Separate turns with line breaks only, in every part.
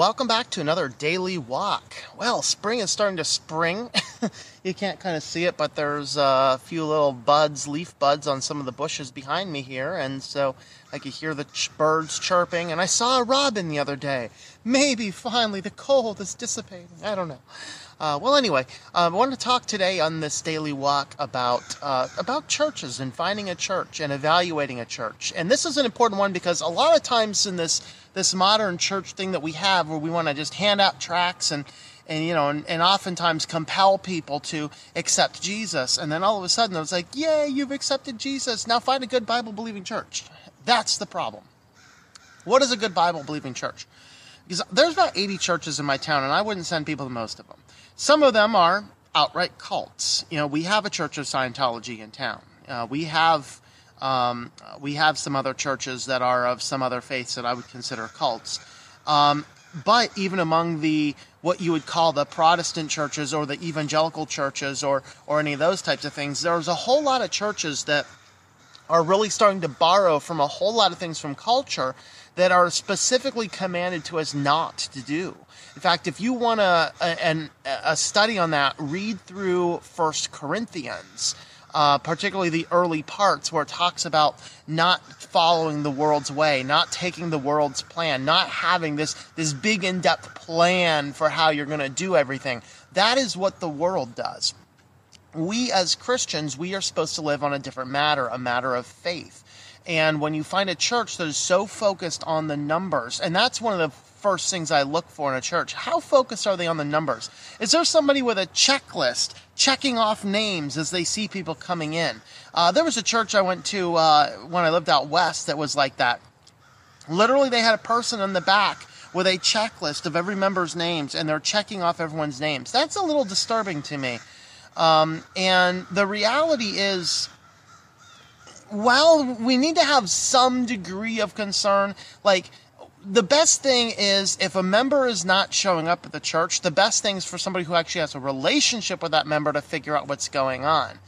welcome back to another daily walk. Well, spring is starting to spring. you can't kind of see it, but there's a few little buds, leaf buds on some of the bushes behind me here, and so I could hear the ch- birds chirping. And I saw a robin the other day. Maybe finally the cold is dissipating. I don't know. Uh, well, anyway, uh, I want to talk today on this daily walk about uh, about churches and finding a church and evaluating a church. And this is an important one because a lot of times in this this modern church thing that we have, where we want to just hand out tracts and and you know and, and oftentimes compel people to accept Jesus, and then all of a sudden it's like, yay, you've accepted Jesus. Now find a good Bible believing church. That's the problem. What is a good Bible believing church? Because there's about 80 churches in my town, and I wouldn't send people to most of them. Some of them are outright cults. You know, we have a Church of Scientology in town. Uh, we have um, we have some other churches that are of some other faiths that I would consider cults. Um, but even among the what you would call the Protestant churches or the evangelical churches or or any of those types of things, there's a whole lot of churches that are really starting to borrow from a whole lot of things from culture that are specifically commanded to us not to do. In fact, if you want a, a, a study on that, read through First Corinthians. Uh, particularly the early parts where it talks about not following the world's way, not taking the world's plan, not having this this big in-depth plan for how you're going to do everything. That is what the world does. We as Christians, we are supposed to live on a different matter, a matter of faith. And when you find a church that is so focused on the numbers, and that's one of the first things I look for in a church. How focused are they on the numbers? Is there somebody with a checklist checking off names as they see people coming in? Uh, there was a church I went to uh, when I lived out west that was like that. Literally, they had a person in the back with a checklist of every member's names, and they're checking off everyone's names. That's a little disturbing to me. Um, and the reality is, while we need to have some degree of concern, like the best thing is if a member is not showing up at the church, the best thing is for somebody who actually has a relationship with that member to figure out what's going on.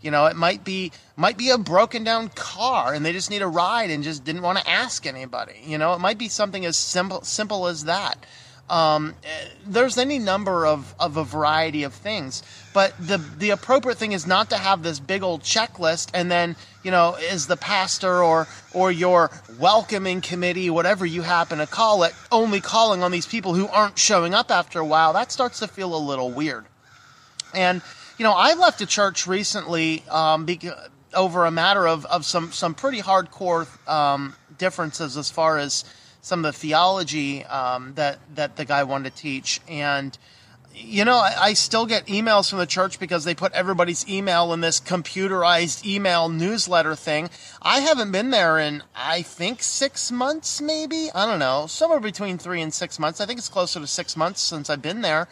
You know, it might be might be a broken down car and they just need a ride and just didn't want to ask anybody. You know, it might be something as simple simple as that. Um, there's any number of, of a variety of things, but the the appropriate thing is not to have this big old checklist and then you know is the pastor or or your welcoming committee, whatever you happen to call it, only calling on these people who aren't showing up after a while. That starts to feel a little weird. And you know, I left a church recently um, over a matter of, of some some pretty hardcore um, differences as far as some of the theology um, that that the guy wanted to teach, and you know, I, I, still get emails from the church because they put everybody's email in this computerized email newsletter thing. I haven't been there in I think six months, maybe I don't know, somewhere between three and six months. I think it's closer to six months since I've been there.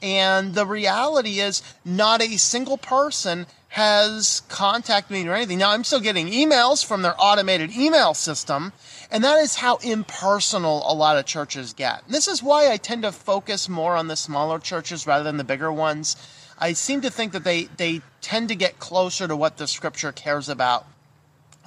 And the reality is, not a single person has contacted me or anything. Now, I'm still getting emails from their automated email system, and that is how impersonal a lot of churches get. And this is why I tend to focus more on the smaller churches rather than the bigger ones. I seem to think that they, they tend to get closer to what the scripture cares about.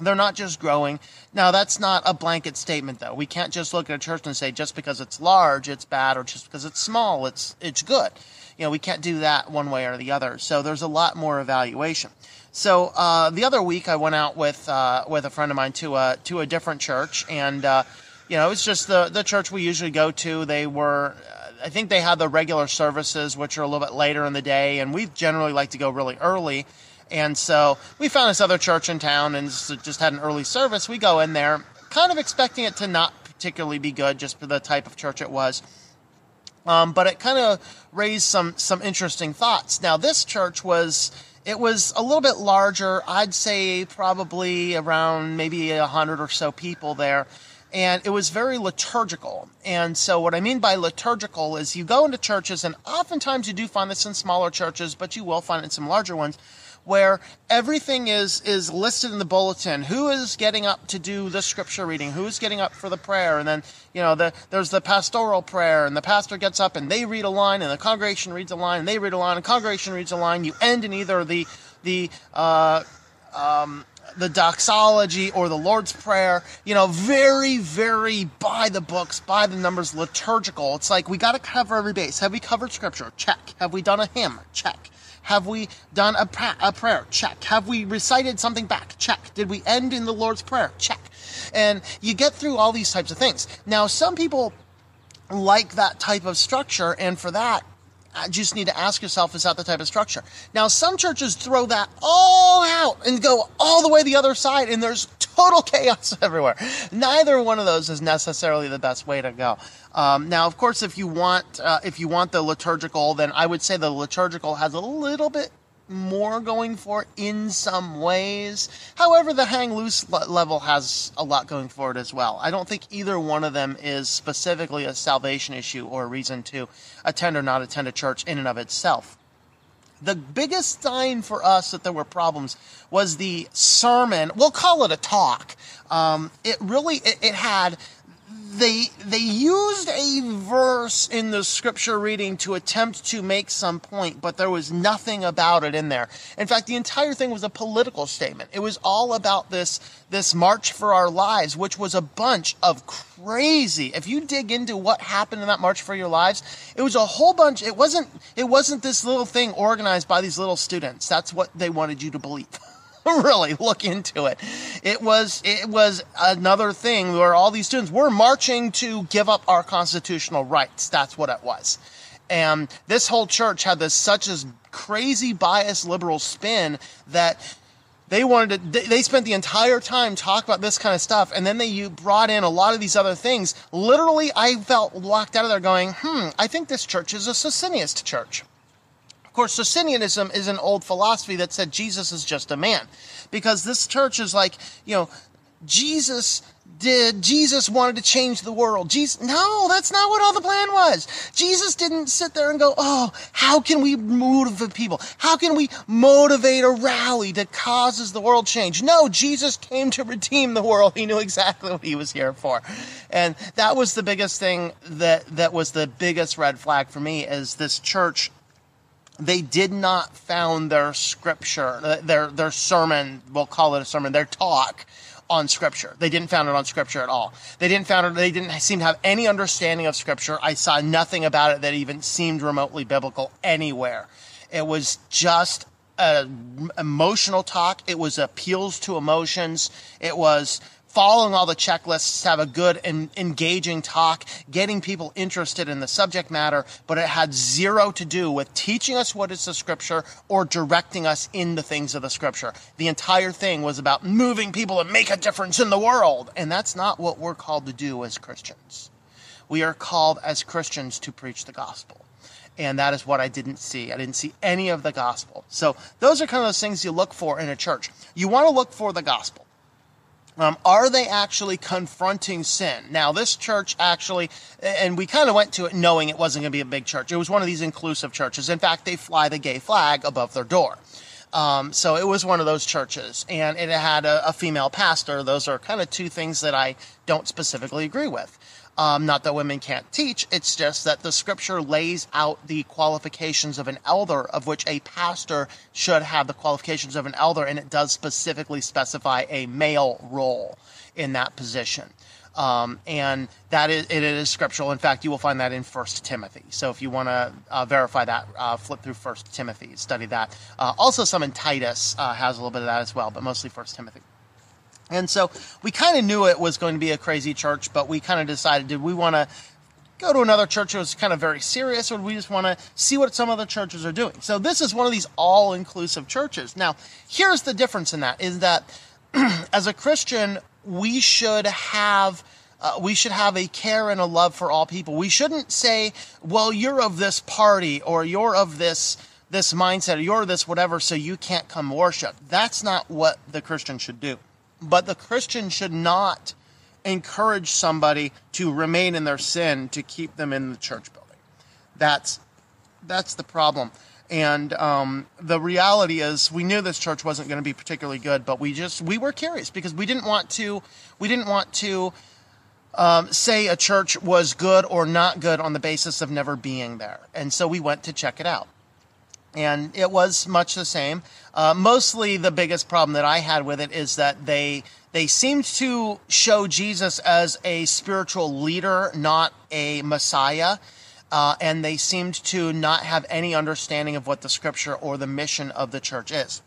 They're not just growing. Now, that's not a blanket statement, though. We can't just look at a church and say just because it's large, it's bad, or just because it's small, it's, it's good. You know, we can't do that one way or the other. So there's a lot more evaluation. So uh, the other week, I went out with uh, with a friend of mine to a to a different church, and uh, you know, it's just the the church we usually go to. They were, I think they had the regular services, which are a little bit later in the day, and we generally like to go really early. And so we found this other church in town, and just had an early service. We go in there, kind of expecting it to not particularly be good, just for the type of church it was. Um, but it kind of raised some some interesting thoughts. Now, this church was it was a little bit larger. I'd say probably around maybe a hundred or so people there. And it was very liturgical. And so, what I mean by liturgical is you go into churches, and oftentimes you do find this in smaller churches, but you will find it in some larger ones, where everything is is listed in the bulletin. Who is getting up to do the scripture reading? Who's getting up for the prayer? And then you know the, there's the pastoral prayer, and the pastor gets up and they read a line, and the congregation reads a line, and they read a line, and congregation reads a line. You end in either the the uh, um, the doxology or the Lord's Prayer, you know, very, very by the books, by the numbers, liturgical. It's like we got to cover every base. Have we covered Scripture? Check. Have we done a hymn? Check. Have we done a, pra- a prayer? Check. Have we recited something back? Check. Did we end in the Lord's Prayer? Check. And you get through all these types of things. Now, some people like that type of structure, and for that, I just need to ask yourself, is that the type of structure? Now, some churches throw that all out and go all the way the other side, and there's total chaos everywhere. Neither one of those is necessarily the best way to go. Um, now, of course, if you want uh, if you want the liturgical, then I would say the liturgical has a little bit more going for it in some ways. However, the hang loose level has a lot going for it as well. I don't think either one of them is specifically a salvation issue or a reason to attend or not attend a church in and of itself. The biggest sign for us that there were problems was the sermon. We'll call it a talk. Um, it really it, it had they they used a verse in the scripture reading to attempt to make some point, but there was nothing about it in there. In fact, the entire thing was a political statement. It was all about this this march for our lives, which was a bunch of crazy. If you dig into what happened in that march for your lives, it was a whole bunch. It wasn't it wasn't this little thing organized by these little students. That's what they wanted you to believe. really look into it. It was it was another thing where all these students were marching to give up our constitutional rights. That's what it was. And this whole church had this such a crazy biased liberal spin that they wanted to they spent the entire time talk about this kind of stuff and then they brought in a lot of these other things literally i felt locked out of there going hmm i think this church is a socinianist church of course, Socinianism is an old philosophy that said Jesus is just a man. Because this church is like, you know, Jesus did Jesus wanted to change the world. Jesus No, that's not what all the plan was. Jesus didn't sit there and go, "Oh, how can we motivate people? How can we motivate a rally that causes the world change?" No, Jesus came to redeem the world. He knew exactly what he was here for. And that was the biggest thing that that was the biggest red flag for me is this church they did not found their scripture, uh, their their sermon, we'll call it a sermon, their talk on scripture. They didn't found it on scripture at all. They didn't found it, they didn't seem to have any understanding of scripture. I saw nothing about it that even seemed remotely biblical anywhere. It was just a emotional talk. It was appeals to emotions. It was following all the checklists, have a good and engaging talk, getting people interested in the subject matter, but it had zero to do with teaching us what is the scripture or directing us in the things of the scripture. The entire thing was about moving people to make a difference in the world. And that's not what we're called to do as Christians. We are called as Christians to preach the gospel. And that is what I didn't see. I didn't see any of the gospel. So those are kind of those things you look for in a church. You want to look for the gospel. Um, are they actually confronting sin? Now, this church actually, and we kind of went to it knowing it wasn't going to be a big church. It was one of these inclusive churches. In fact, they fly the gay flag above their door. Um, so it was one of those churches, and it had a, a female pastor. Those are kind of two things that I don't specifically agree with. Um, not that women can't teach, it's just that the scripture lays out the qualifications of an elder, of which a pastor should have the qualifications of an elder, and it does specifically specify a male role in that position. Um, and that is it is scriptural. In fact, you will find that in First Timothy. So if you want to uh, verify that, uh, flip through First Timothy, study that. Uh, also, some in Titus uh, has a little bit of that as well, but mostly First Timothy. And so we kind of knew it was going to be a crazy church, but we kind of decided did we want to go to another church that was kind of very serious, or we just want to see what some other churches are doing? So this is one of these all inclusive churches. Now, here's the difference in that is that as a Christian, we should have. Uh, we should have a care and a love for all people. We shouldn't say, "Well, you're of this party," or "You're of this this mindset," or "You're this whatever," so you can't come worship. That's not what the Christian should do. But the Christian should not encourage somebody to remain in their sin to keep them in the church building. That's that's the problem. And um, the reality is, we knew this church wasn't going to be particularly good, but we just we were curious because we didn't want to we didn't want to um, say a church was good or not good on the basis of never being there, and so we went to check it out. and it was much the same. Uh, mostly, the biggest problem that I had with it is that they they seemed to show Jesus as a spiritual leader, not a Messiah. Uh, and they seemed to not have any understanding of what the scripture or the mission of the church is.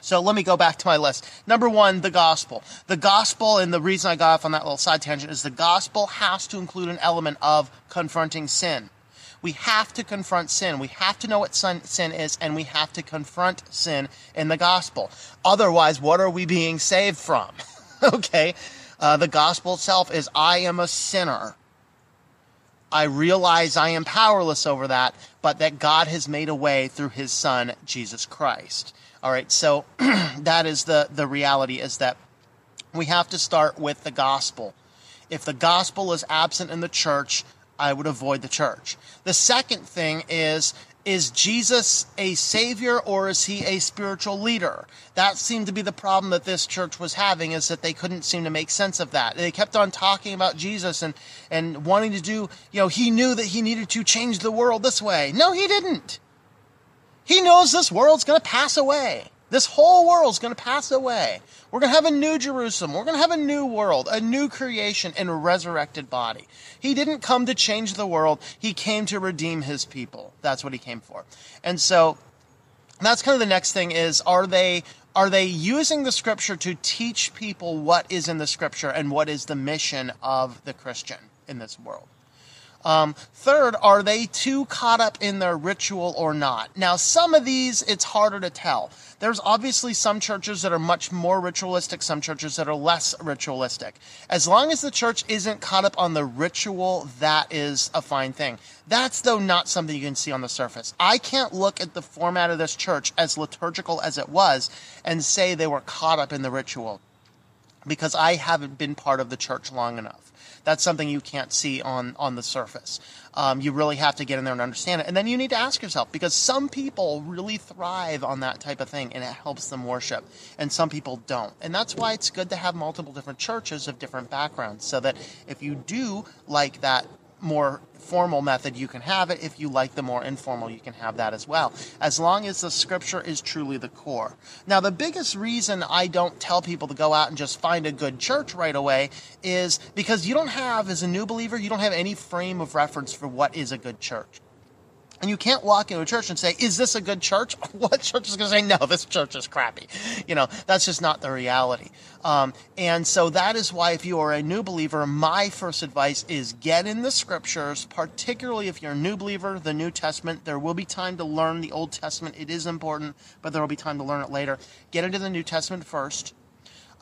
So let me go back to my list. Number one, the gospel. The gospel, and the reason I got off on that little side tangent is the gospel has to include an element of confronting sin. We have to confront sin. We have to know what sin, sin is, and we have to confront sin in the gospel. Otherwise, what are we being saved from? okay? Uh, the gospel itself is I am a sinner. I realize I am powerless over that, but that God has made a way through his son, Jesus Christ. All right, so that is the, the reality is that we have to start with the gospel. If the gospel is absent in the church, I would avoid the church. The second thing is is Jesus a savior or is he a spiritual leader? That seemed to be the problem that this church was having is that they couldn't seem to make sense of that. They kept on talking about Jesus and, and wanting to do, you know, he knew that he needed to change the world this way. No, he didn't. He knows this world's going to pass away. This whole world's going to pass away. We're going to have a new Jerusalem. We're going to have a new world, a new creation in a resurrected body. He didn't come to change the world. He came to redeem his people. That's what he came for. And so that's kind of the next thing is are they are they using the scripture to teach people what is in the scripture and what is the mission of the Christian in this world? Um, third, are they too caught up in their ritual or not? Now, some of these, it's harder to tell. There's obviously some churches that are much more ritualistic, some churches that are less ritualistic. As long as the church isn't caught up on the ritual, that is a fine thing. That's, though, not something you can see on the surface. I can't look at the format of this church, as liturgical as it was, and say they were caught up in the ritual because I haven't been part of the church long enough. That's something you can't see on on the surface. Um, you really have to get in there and understand it, and then you need to ask yourself because some people really thrive on that type of thing, and it helps them worship, and some people don't, and that's why it's good to have multiple different churches of different backgrounds, so that if you do like that more formal method, you can have it. If you like the more informal, you can have that as well, as long as the scripture is truly the core. Now, the biggest reason I don't tell people to go out and just find a good church right away is because you don't have, as a new believer, you don't have any frame of reference for what is a good church. And you can't walk into a church and say, is this a good church? What church is going to say, no, this church is crappy? You know, that's just not the reality. Um, and so that is why if you are a new believer, my first advice is get in the scriptures, particularly if you're a new believer, the New Testament. There will be time to learn the Old Testament. It is important, but there will be time to learn it later. Get into the New Testament first.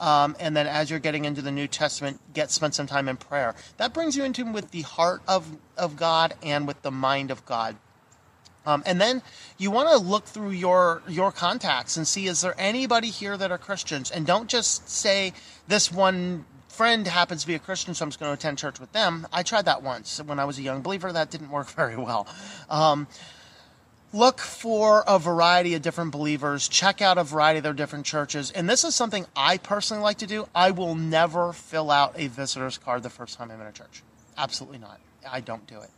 Um, and then as you're getting into the New Testament, get spend some time in prayer. That brings you into with the heart of, of God and with the mind of God. Um, and then you want to look through your your contacts and see is there anybody here that are Christians, and don't just say this one friend happens to be a Christian, so I'm just going to attend church with them. I tried that once when I was a young believer. That didn't work very well. Um, look for a variety of different believers. Check out a variety of their different churches. And this is something I personally like to do. I will never fill out a visitor's card the first time I'm in a church. Absolutely not. I don't do it.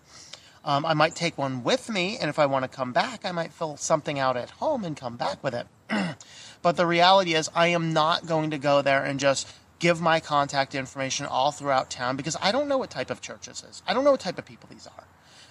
Um, I might take one with me, and if I want to come back, I might fill something out at home and come back with it. but the reality is, I am not going to go there and just give my contact information all throughout town because I don't know what type of church this is. I don't know what type of people these are.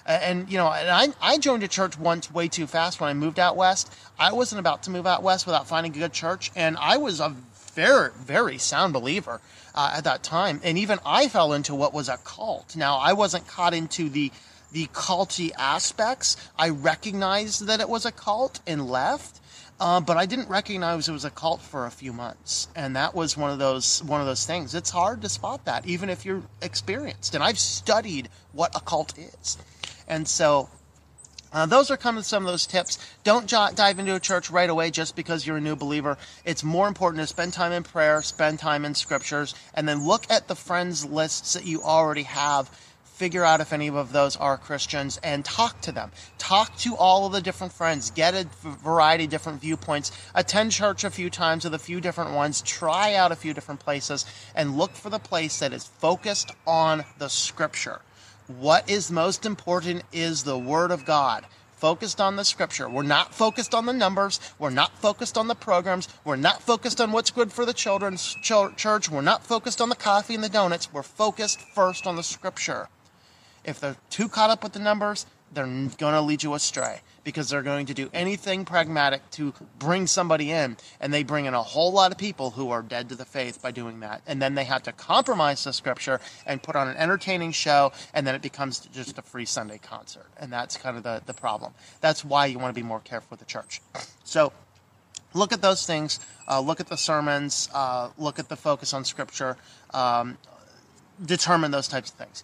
And, you know, and I, I joined a church once way too fast when I moved out west. I wasn't about to move out west without finding a good church, and I was a very, very sound believer uh, at that time. And even I fell into what was a cult. Now, I wasn't caught into the the culty aspects. I recognized that it was a cult and left. Uh, but I didn't recognize it was a cult for a few months, and that was one of those one of those things. It's hard to spot that, even if you're experienced. And I've studied what a cult is, and so uh, those are kind of some of those tips. Don't j- dive into a church right away just because you're a new believer. It's more important to spend time in prayer, spend time in scriptures, and then look at the friends lists that you already have figure out if any of those are Christians and talk to them. Talk to all of the different friends. Get a variety of different viewpoints. Attend church a few times with a few different ones. Try out a few different places and look for the place that is focused on the scripture. What is most important is the Word of God. focused on the scripture. We're not focused on the numbers. We're not focused on the programs. We're not focused on what's good for the children's ch- church. We're not focused on the coffee and the donuts. We're focused first on the scripture. If they're too caught up with the numbers, they're going to lead you astray because they're going to do anything pragmatic to bring somebody in and they bring in a whole lot of people who are dead to the faith by doing that. And then they have to compromise the scripture and put on an entertaining show and then it becomes just a free sunday concert. And that's kind of the, the problem. That's why you want to be more careful with the church. So look at those things uh, look at the sermons uh, look at the focus on scripture um, determine those types of things